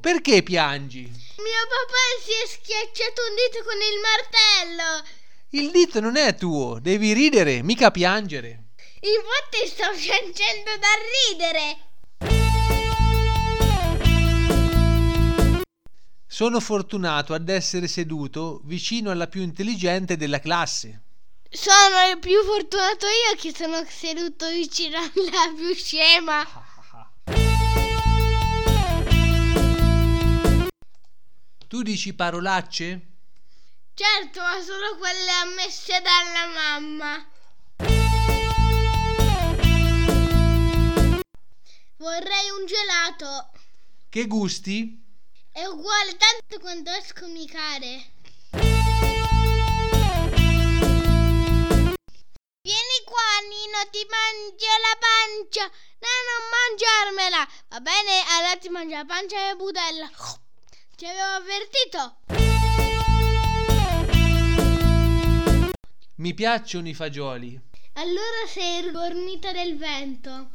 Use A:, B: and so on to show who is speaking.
A: Perché piangi?
B: Mio papà si è schiacciato un dito con il martello.
A: Il dito non è tuo, devi ridere, mica piangere.
B: Infatti sto piangendo da ridere.
A: Sono fortunato ad essere seduto vicino alla più intelligente della classe.
B: Sono il più fortunato io che sono seduto vicino alla più scema.
A: Tu dici parolacce?
B: Certo, ma solo quelle ammesse dalla mamma. Vorrei un gelato.
A: Che gusti?
B: È uguale tanto quanto è scomicare. Vieni qua, Nino, ti mangio la pancia. No, non mangiarmela. Va bene, allora ti mangio la pancia e budella. Ti avevo avvertito.
A: Mi piacciono i fagioli.
B: Allora sei il gormita del vento.